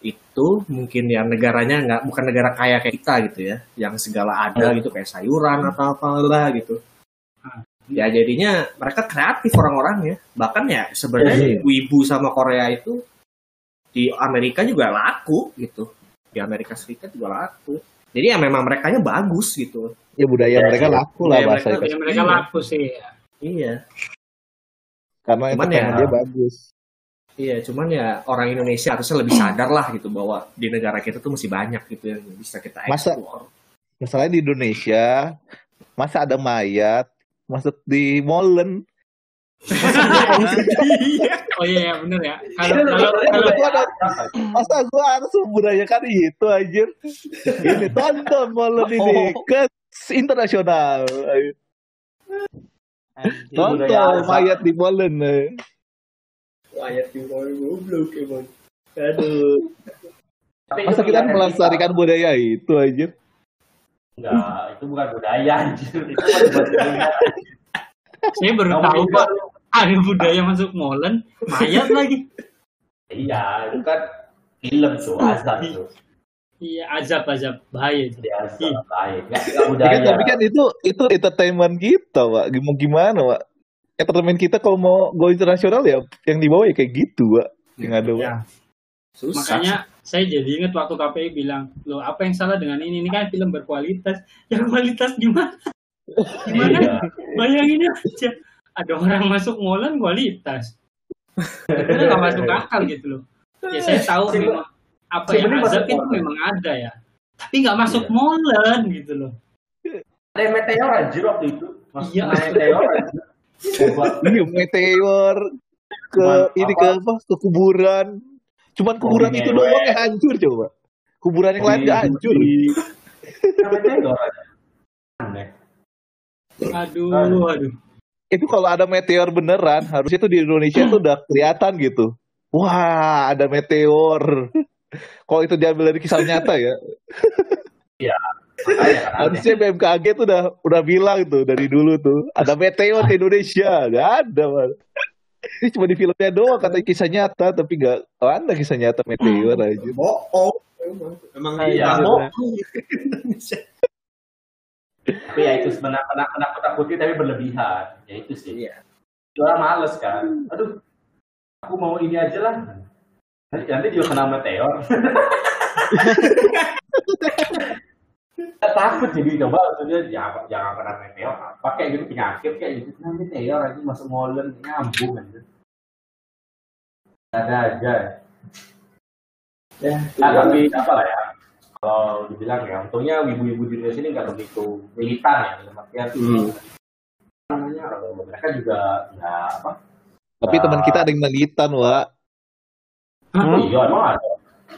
itu mungkin ya negaranya nggak bukan negara kaya kayak kita gitu ya, yang segala ada gitu kayak sayuran atau apalah gitu. Ya jadinya mereka kreatif orang-orangnya. Bahkan ya sebenarnya Iya. wibu sama Korea itu di Amerika juga laku gitu. Di Amerika Serikat juga laku. Jadi ya memang mereka bagus gitu. Ya budaya Ya, mereka ya. laku lah Budaya bahasa mereka- itu. ya mereka Iya. laku sih ya. Iya. Karena Cuman ya- dia bagus. Iya, cuman ya orang Indonesia harusnya lebih sadar lah gitu bahwa di negara kita tuh masih banyak gitu yang bisa kita Masa-. Masalahnya di Indonesia, masa ada mayat masuk di molen. oh iya ya, bener ya kalau kalau kalau Gua ada- Masa gua harus membudayakan itu anjir. Ini tonton molen ini ke internasional. Tonton budaya mayat di molen. eh. Ayat di goblok emang. Aduh. Tapi Masa kita bukan melestarikan budaya itu anjir. Enggak, itu bukan budaya anjir. Itu kan buat dunia. saya baru tahu pak ada budaya masuk molen mayat lagi Iya, itu kan film tuh, azab tuh. Iya, azab azab bahaya itu. Ya, baik. Nggak nggak Ya budaya. kan, tapi kan itu itu entertainment kita, Pak. Mau gimana, Pak? Entertainment kita kalau mau go internasional ya yang dibawa ya kayak gitu, Pak. Yang ada, Pak. Ya, Susah. makanya saya jadi ingat waktu KPI bilang, loh apa yang salah dengan ini? Ini kan film berkualitas. Ya kualitas gimana? Gimana? Iya. Bayangin aja, ada orang masuk molan kualitas. Itu nggak masuk akal gitu loh. Ya saya tahu memang apa yang azab masuk itu memang ada ya. Tapi nggak masuk Iya. molan gitu loh. Ada yang meteor anjir waktu itu. Mas, Iya. meteor anjir. Coba. Ini meteor ke Cuman ini apa? ke apa? Ke kuburan. Cuman kuburan Oh, itu ngewe. doang yang hancur coba. Kuburan yang lain Di- nggak hancur. meteor. Aneh. Aduh, aduh. Itu kalau ada meteor beneran, harusnya tuh di Indonesia tuh udah kelihatan gitu. Wah, ada meteor. Kalau itu diambil dari kisah nyata ya, kan aneh. harusnya BMKG tuh udah udah bilang tuh dari dulu tuh ada meteor di Indonesia, nggak ada man. Ini cuma di filmnya doang kata kisah nyata, tapi nggak ada kisah nyata meteor aja. bohong. Emang, emang Iya. bohong. Tapi ya itu sebenarnya kena takuti tapi berlebihan. Ya itu sih. Iya. Orang males kan. Aduh, aku mau ini aja lah. Nanti, juga kena meteor. Takut jadi coba maksudnya ya, jangan kena meteor. Pakai gitu penyakit kayak gitu kena meteor aja masuk molen nyambung aja. Ada aja. Ya, Nah, tapi apa lah ya? Kalau dibilang ya, untungnya ibu-ibu di Indonesia ini nggak begitu militan ya, dalam artian Hmm. namanya orang mereka juga nggak apa? Tapi teman kita ada yang militan, Wak. Oh, iya, emang ada.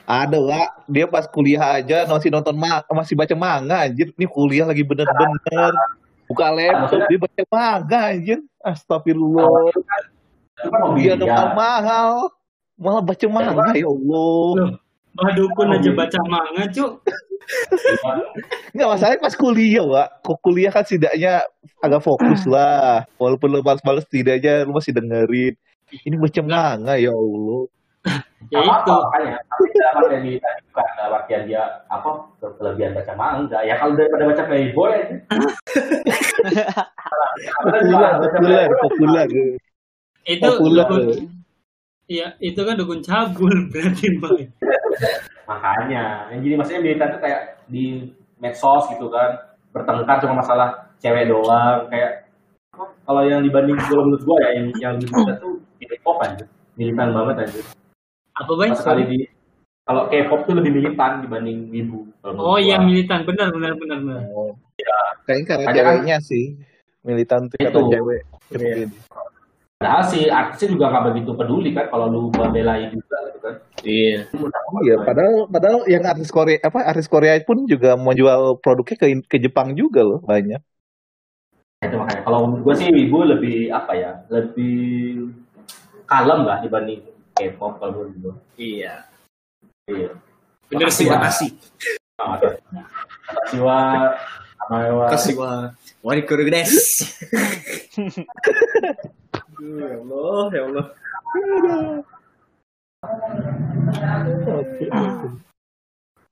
Ada, Wak. Dia pas kuliah aja masih nonton ma- masih baca manga anjir. Ini kuliah lagi bener-bener. Buka laptop dia baca manga anjir. Astagfirullah. Kan Dia ada mahal. Malah baca manga ya Allah. Mbak Dukun aja baca manga, Cuk. Enggak masalahnya pas kuliah, Wak. Kok kuliah kan setidaknya agak fokus lah. Walaupun lu males-males setidaknya lu masih dengerin. Ini baca manga ya Allah. Ya Apa itu. makanya? Tapi dalam artian militan juga, dalam artian dia apa ke- kelebihan baca manga. Ya kalau daripada baca Playboy aja. Populer, populer, populer. Itu Populer. Iya, itu kan dukun cabul berarti, Mbak. Makanya, yang jadi maksudnya militan tuh kayak di medsos gitu kan, bertengkar cuma masalah cewek doang, kayak kalau yang dibanding kalau menurut gua ya yang yang militan tuh aja, militan banget aja. Apa baik? Pas sekali di kalau K-pop tuh lebih militan dibanding ibu. kalau menurut Oh iya militan, benar benar benar benar. Kayaknya karena Ada kan- ceweknya sih. Militan tuh karena Itu. cewek. Iya. Padahal si artisnya juga nggak begitu peduli kan kalau lu membelai juga gitu kan. Iya. Iya, padahal padahal yang artis Korea apa artis Korea pun juga mau jual produknya ke ke Jepang juga loh banyak. Nah, itu makanya kalau menurut gue sih ibu lebih apa ya lebih kalem lah dibanding K-pop kalau gue. Iya. Iya. Bener sih, makasih. Ah. Makasih wa. Wa. Makasih, wah. Warikuru desu. Aduh, ya Allah, ya Allah.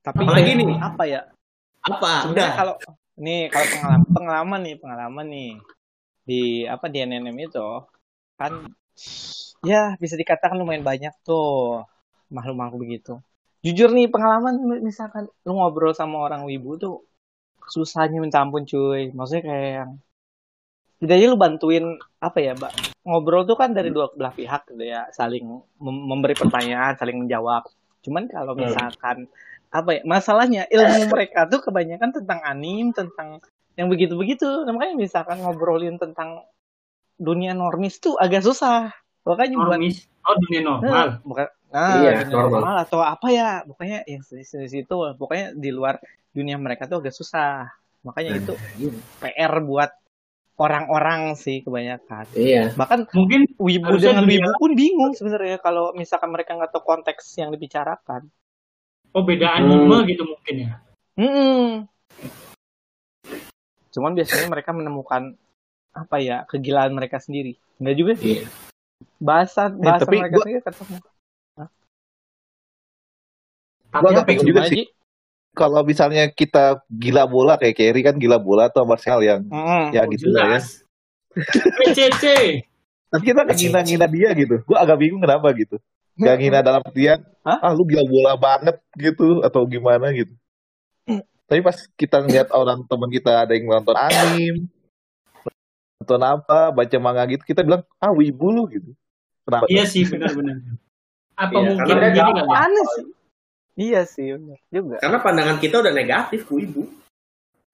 Tapi Apalagi nih? apa ya? Apa? Udah. kalau nih kalau pengalaman pengalaman nih pengalaman nih di apa di NNM itu kan ya bisa dikatakan lumayan banyak tuh makhluk-makhluk begitu. Jujur nih pengalaman misalkan lu ngobrol sama orang wibu tuh susahnya minta ampun cuy. Maksudnya kayak yang setidaknya lu bantuin apa ya, Mbak? Ngobrol tuh kan dari dua belah pihak gitu ya, saling mem- memberi pertanyaan, saling menjawab. Cuman kalau Hmm. misalkan apa ya masalahnya ilmu mereka tuh kebanyakan tentang anim tentang yang begitu-begitu makanya misalkan ngobrolin tentang dunia normis tuh agak susah makanya buat Normis. Oh dunia normal. Nah, bukan nah Iya, dunia normal. normal atau apa ya pokoknya yang di situ situ pokoknya di luar dunia mereka tuh agak susah makanya itu PR buat orang-orang sih kebanyakan Iya. bahkan Mungkin wibu Harusnya dengan wibu pun bingung sebenarnya kalau misalkan mereka nggak tahu konteks yang dibicarakan oh beda anime gitu mungkin ya. Mm-mm. Cuman biasanya mereka menemukan apa ya kegilaan mereka sendiri. Enggak juga sih. Iya. Bahasa bahasa tapi mereka gua- sendiri ketemu. Agak apa bingung juga sih. Kalau misalnya kita gila bola kayak Kerry kan gila bola atau Martial yang Mm-mm. ya gitu lah ya. PCC. Tapi kita kayak ngina-ngina dia gitu. Gue agak bingung kenapa gitu. Gak ngina dalam artian, Hah? ah lu gila bola banget gitu atau gimana gitu. Tapi pas kita ngeliat orang teman kita ada yang nonton anim, nonton apa, baca manga gitu, kita bilang, ah wibu lu gitu. Kenapa? Iya sih benar-benar. Apa Iya, mungkin karena begini gampang. kali? ya? Aneh sih. Iya sih, juga. Karena pandangan kita udah negatif ke wibu.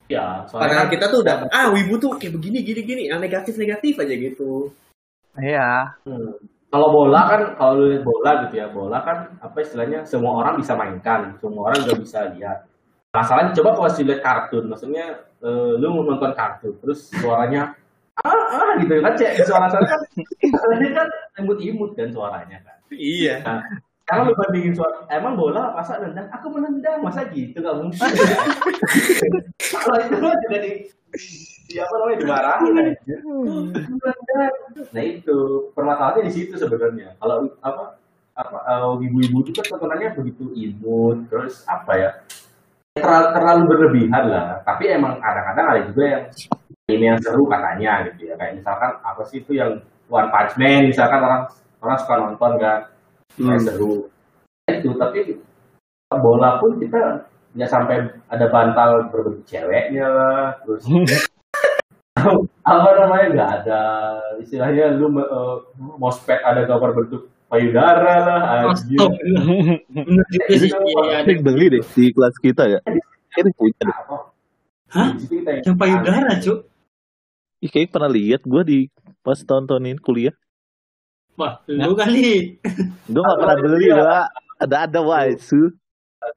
Ya, soalnya Pandangan kan- kita tuh udah ah wibu tuh kayak begini gini gini, yang negatif negatif aja gitu. Iya. Hmm. Kalau bola kan, kalau lu lihat bola gitu ya, bola kan apa istilahnya semua orang bisa mainkan, semua orang juga bisa lihat. Masalahnya coba kalau sih lihat kartun, maksudnya eh, lu mau nonton kartun, terus suaranya ah ah gitu kan, cek suara suara kan, kan imut-imut kan suaranya kan. Iya. Nah, kalau lu bandingin suara, emang bola masa nendang? Aku menendang, masa gitu nggak mungkin. kalau itu mah juga di siapa namanya dimarahin aja. Menendang. Nah itu permasalahannya di situ sebenarnya. Kalau apa apa eh, ibu-ibu itu kan tontonannya begitu imut, terus apa ya? Terlalu, terlalu berlebihan lah. Tapi emang kadang-kadang ada juga yang ini yang seru katanya gitu ya. Kayak misalkan apa sih itu yang One Punch Man misalkan orang orang suka nonton kan kayak seru itu tapi bola pun kita nggak sampai ada bantal berbentuk ceweknya lah terus apa namanya nggak ada istilahnya lu eh, mospek ada gambar bentuk payudara lah anjir. Bener juga sih. Iya, ada. Ini beli deh di kelas kita ya. Kayaknya punya deh. Hah? Yang payudara, Cuk. Ih, kayaknya pernah lihat gue di pas tontonin kuliah. Wah, lu kali. Gue gak pernah beli lah. Ada-ada waisu.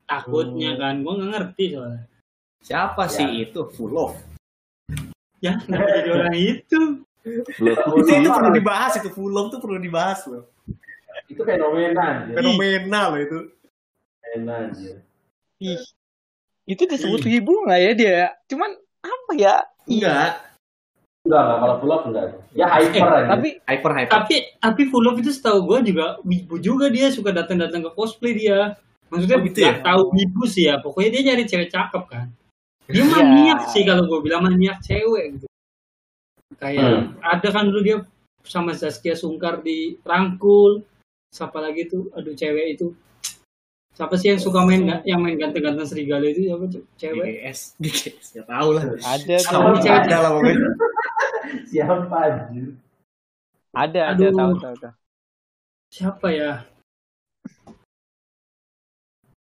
Takutnya kan, gua nggak ngerti soalnya. Siapa Ya. sih itu full of? Ya, kenapa jadi orang itu? Belum Itu, itu perlu dibahas itu full of tuh perlu dibahas loh. itu fenomena anjir Fenomenal loh itu. fenomena anjir Ih. Itu disebut wibu nggak ya dia? Cuman apa ya? Enggak. Enggak enggak kalau pulau enggak ya hyper aja Tapi Hyper hyper. Tapi tapi full of itu setahu gua juga wibu juga dia suka datang-datang ke cosplay dia. Maksudnya Oh, gitu ya? tahu wibu sih ya. Pokoknya dia nyari cewek cakep kan. Dia Iya. maniak sih kalau gua bilang maniak cewek gitu. Kayak Hmm. ada kan dulu dia sama Zaskia Sungkar di Rangkul. Siapa lagi tuh? Aduh cewek itu. Siapa sih yang suka main yang main ganteng-ganteng serigala itu siapa tuh? Cewek. GGS. GGS. Ya tahu lah. ada tahu, cewek. Ada lah pokoknya. siapa anjir ada ada tahu tahu tahu. Siapa ya?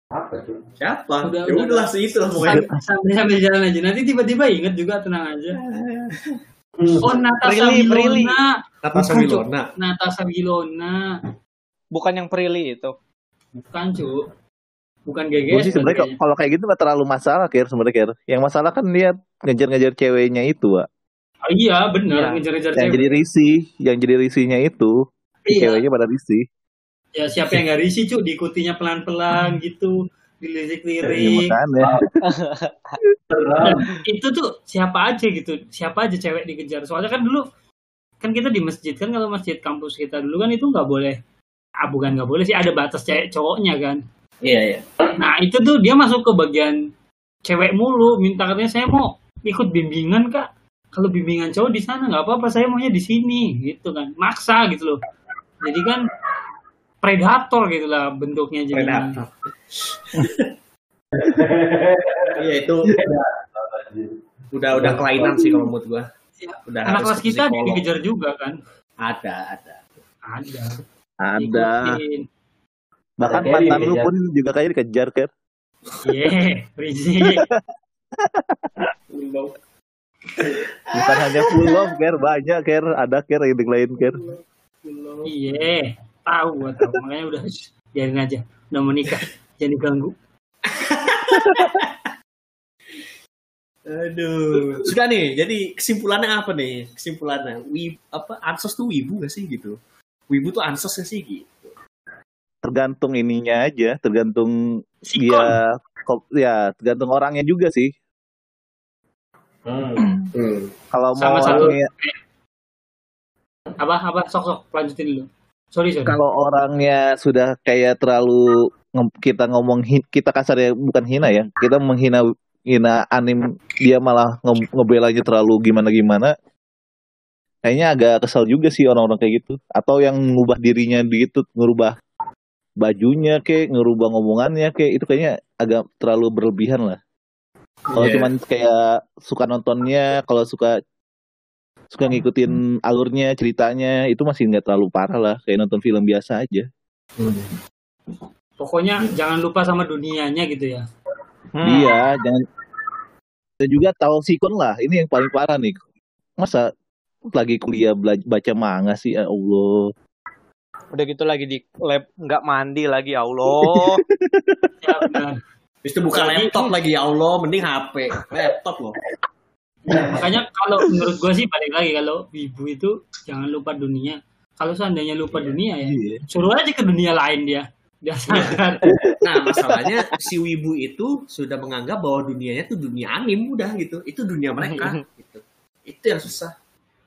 apa tuh Siapa? Udah, ya udah. sih itu lah pokoknya. Sam- sambil sambil jalan aja. Nanti tiba-tiba inget juga tenang aja. Hmm. Oh Natasha Prilly, Prilly. Wilona. Natasha. Wilona. Natasha. Bukan yang Prilly itu. Bukan cu. Bukan Gue GGS. sih sebenarnya kalau kayak gitu gak terlalu masalah Ker sebenarnya Ker. Yang masalah kan dia ngejar-ngejar ceweknya itu, Wak. Oh, iya bener. Iya. Ngejar-ngejar Yang cewek. jadi risih, yang jadi risihnya itu Iya. ceweknya pada risih. Ya siapa yang gak risih cu. Diikutinya pelan-pelan gitu. Ya, Dilirik-lirik. Terang. itu tuh siapa aja gitu. Siapa aja cewek dikejar. Soalnya kan dulu. Kan kita di masjid kan. Kalau masjid kampus kita dulu kan itu nggak boleh. Ah bukan nggak boleh sih. Ada batas cewek cowoknya kan. Iya iya. Nah itu tuh dia masuk ke bagian cewek mulu, minta katanya saya mau ikut bimbingan kak. Kalau bimbingan cowok di sana nggak apa-apa, saya maunya di sini, gitu kan. Maksa gitu loh. Jadi kan predator gitu lah bentuknya jadi. Predator. Iya itu udah udah kelainan sih kalau menurut gua. Ya, Udah Anak harus kelas ke kita dikejar juga kan. Ada ada. Ada. Ada. Ikutin. Bahkan Kerry mantan lu pun juga kayak dikejar Ker. Yeah. Bukan hanya full love Ker, banyak Ker. Ada Ker yang lain Ker. Iya, tahu gua tahu. Makanya udah biarin aja. Udah mau nikah, jangan diganggu. Aduh. Sudah nih, jadi kesimpulannya apa nih? Kesimpulannya, wib apa ansos tuh wibu gak sih gitu? Wibu tuh ansos gak sih gitu? Tergantung ininya aja, tergantung Sikon. dia kok ya tergantung orangnya juga sih. Hmm. Hmm. Kalau Sama mau satu. orangnya apa apa sok sok lanjutin dulu Sorry, sorry. kalau orangnya sudah kayak terlalu kita ngomong kita kasarnya bukan hina ya kita menghina hina anim dia malah nge ngebelanya terlalu gimana gimana kayaknya agak kesel juga sih orang-orang kayak gitu atau yang ngubah dirinya gitu ngerubah bajunya kek ngerubah ngomongannya kek itu kayaknya agak terlalu berlebihan lah kalau Iya. cuman kayak suka nontonnya kalau suka suka ngikutin alurnya ceritanya itu masih nggak terlalu parah lah kayak nonton film biasa aja Pokoknya jangan lupa sama dunianya gitu ya. Hmm. Iya, jangan dan juga tahu sikon lah. Ini yang paling parah nih. Masa lagi kuliah baca manga sih ya Allah. Udah gitu lagi di lab nggak mandi lagi ya Allah. Ya. Habis itu buka laptop lagi ya Allah, mending HP. Laptop loh. Makanya kalau menurut gua sih balik lagi kalau ibu itu jangan lupa dunia. Kalau seandainya lupa dunia ya, suruh aja ke dunia lain dia. Dia sadar. Nah, masalahnya si Wibu itu sudah menganggap bahwa dunianya tuh dunia anim udah gitu. Itu dunia mereka gitu. Itu yang susah.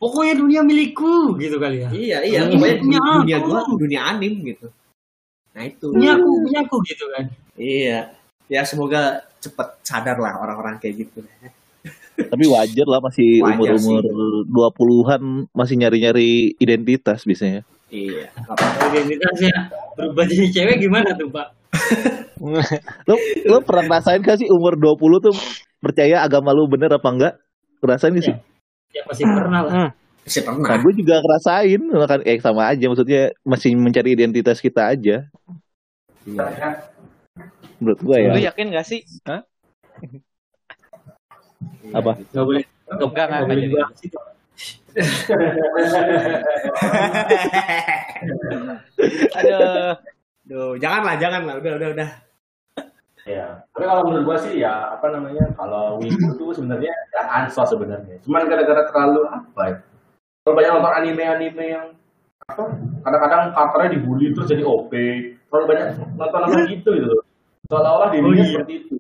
Pokoknya dunia milikku gitu kali ya. Iya, iya, Hmm. pokoknya Dunia dunia, dunia aku. gua dunia anim gitu. Nah, itu. Punya aku, punya aku gitu kan. Iya. Ya semoga cepat sadar lah orang-orang kayak gitu. Tapi wajar lah masih umur-umur 20-an masih nyari-nyari identitas biasanya. Iya. Kalau identitasnya berubah jadi cewek gimana tuh Pak? Lo lo pernah rasain gak sih umur 20 tuh percaya agama lu bener apa enggak? Ngerasain gak sih? Ya pasti pernah lah. Hmm. Masih Nah, pernah. gue juga ngerasain, kan eh sama aja maksudnya masih mencari identitas kita aja. Iya. Menurut gue ya. Lu yakin gak sih? Hah? Apa? Gak boleh. Enggak, enggak, Nggak boleh. Aduh. Duh, janganlah, janganlah. Udah, udah, udah. Ya, tapi kalau menurut gua sih ya apa namanya kalau wibu itu sebenarnya ya ansos sebenarnya. Cuman gara-gara terlalu apa ya? Kalau banyak nonton anime-anime yang apa? Kadang-kadang karakternya dibully terus jadi OP. Terlalu banyak nonton-nonton gitu gitu loh. Seolah-olah dirinya Oh, iya. seperti itu.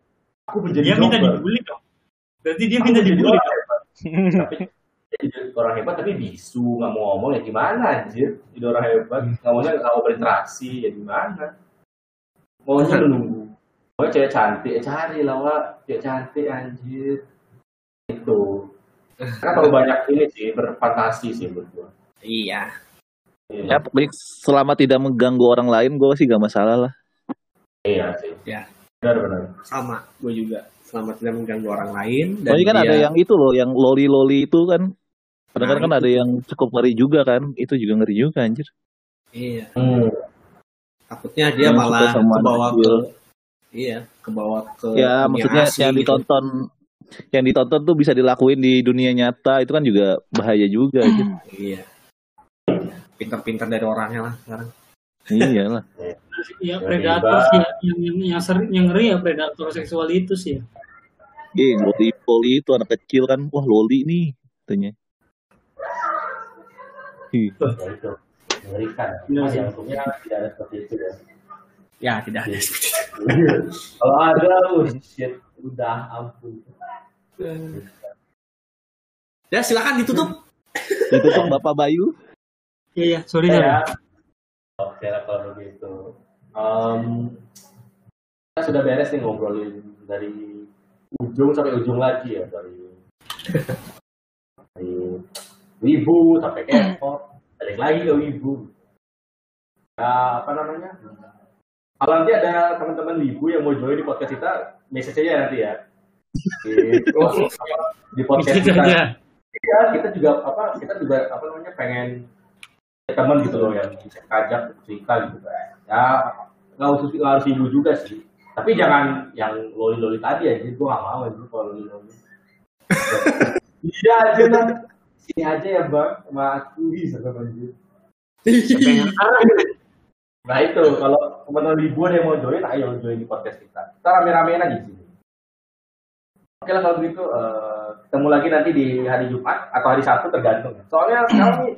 Aku menjadi Dia minta dibully dong. Berarti dia minta dibully orang dong. hebat. tapi dia jadi orang hebat tapi bisu nggak mau ngomong ya gimana anjir jadi orang hebat nggak maunya nggak mau berinteraksi ya gimana maunya menunggu maunya cewek cantik cari lah Wak. cewek cantik anjir itu karena terlalu banyak ini sih berfantasi sih menurut gua Iya. Ya pokoknya selama tidak mengganggu orang lain gue sih gak masalah lah. iya sih Ya. benar-benar Sama, gue juga. Selama tidak mengganggu orang lain. Dan Soalnya kan dia- ada yang itu loh, yang loli-loli itu kan. Kadang-kadang Nah, kan ada yang cukup ngeri juga kan. Itu juga ngeri juga anjir. Iya. hmm. Takutnya dia Yang malah sama kebawa ke... Iya, kebawa ke Ya maksudnya asli yang gitu. ditonton yang ditonton tuh bisa dilakuin di dunia nyata itu kan juga bahaya juga anjir. Iya. Pinter-pinter dari orangnya lah sekarang. iya lah. Ya predator sih ya. yang yang yang, sering, yang ngeri ya predator seksual itu sih. ya. Iya, loli poli itu anak kecil kan. Wah, loli nih katanya. Ya itu mengerikan yang untungnya tidak ada seperti itu ya Ya, tidak ada. kalau ada oh shit. Udah ampun. Ya, silakan ditutup. itu tuh Bapak Bayu. Iya iya, sorry. Ya oke lah kalau begitu Em, kita sudah beres nih ngobrolin dari ujung sampai ujung lagi ya dari dari wibu sampai K-pop balik lagi ke wibu. Nah, apa namanya kalau nanti ada teman-teman wibu yang mau join di podcast kita message aja nanti ya di, di podcast kita. Iya, kita juga apa kita juga apa namanya pengen teman gitu loh yang bisa ngajak cerita gitu kan. Ya nggak harus nggak harus ibu juga sih. Tapi jangan yang loli loli tadi aja, gue gak mau aja kalau loli loli. Iya aja lah. Sini aja ya bang, sama aku bisa banjir. Nah itu kalau teman-teman ibu ada yang mau join, ayo join di podcast kita. Kita rame-ramein aja di sini. Oke lah kalau begitu eh, ketemu lagi nanti di hari Jumat atau hari Sabtu tergantung. Soalnya sekarang nih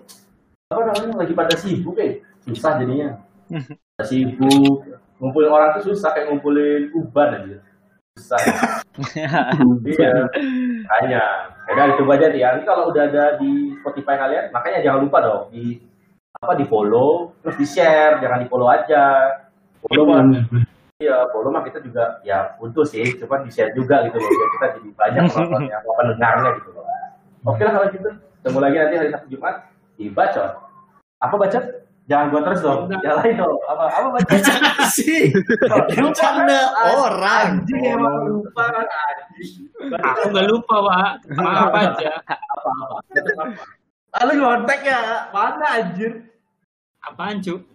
apa namanya lagi pada sibuk eh susah jadinya. Pada sibuk ngumpulin orang tuh susah kayak ngumpulin uban aja. Susah. Iya. Hanya. Ya udah aja ya. Nanti kalau udah ada di Spotify kalian, makanya jangan lupa dong di apa di follow terus di share jangan di follow aja. Follow mah iya follow mah kita juga ya butuh sih cuma di share juga gitu loh biar kita jadi banyak penontonnya apa pendengarnya gitu loh. Oke lah kalau gitu ketemu lagi nanti hari Sabtu Jumat di bacot. Apa bacot? Jangan gua terus dong yang lain dong. Apa apa bacot? Sih? Bercanda orang. Anjing emang lupa kan anjing. Aku nggak lupa, Pak. Maaf aja. apa apa. Bacot apa. Ah lu nyontek ya mana anjir Apaan, Cuk?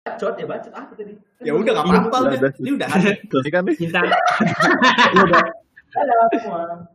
bacot ya bacot apa tadi ya udah nggak apa-apa Udah, udah ini udah ada kan nih? Cinta. Dadah semua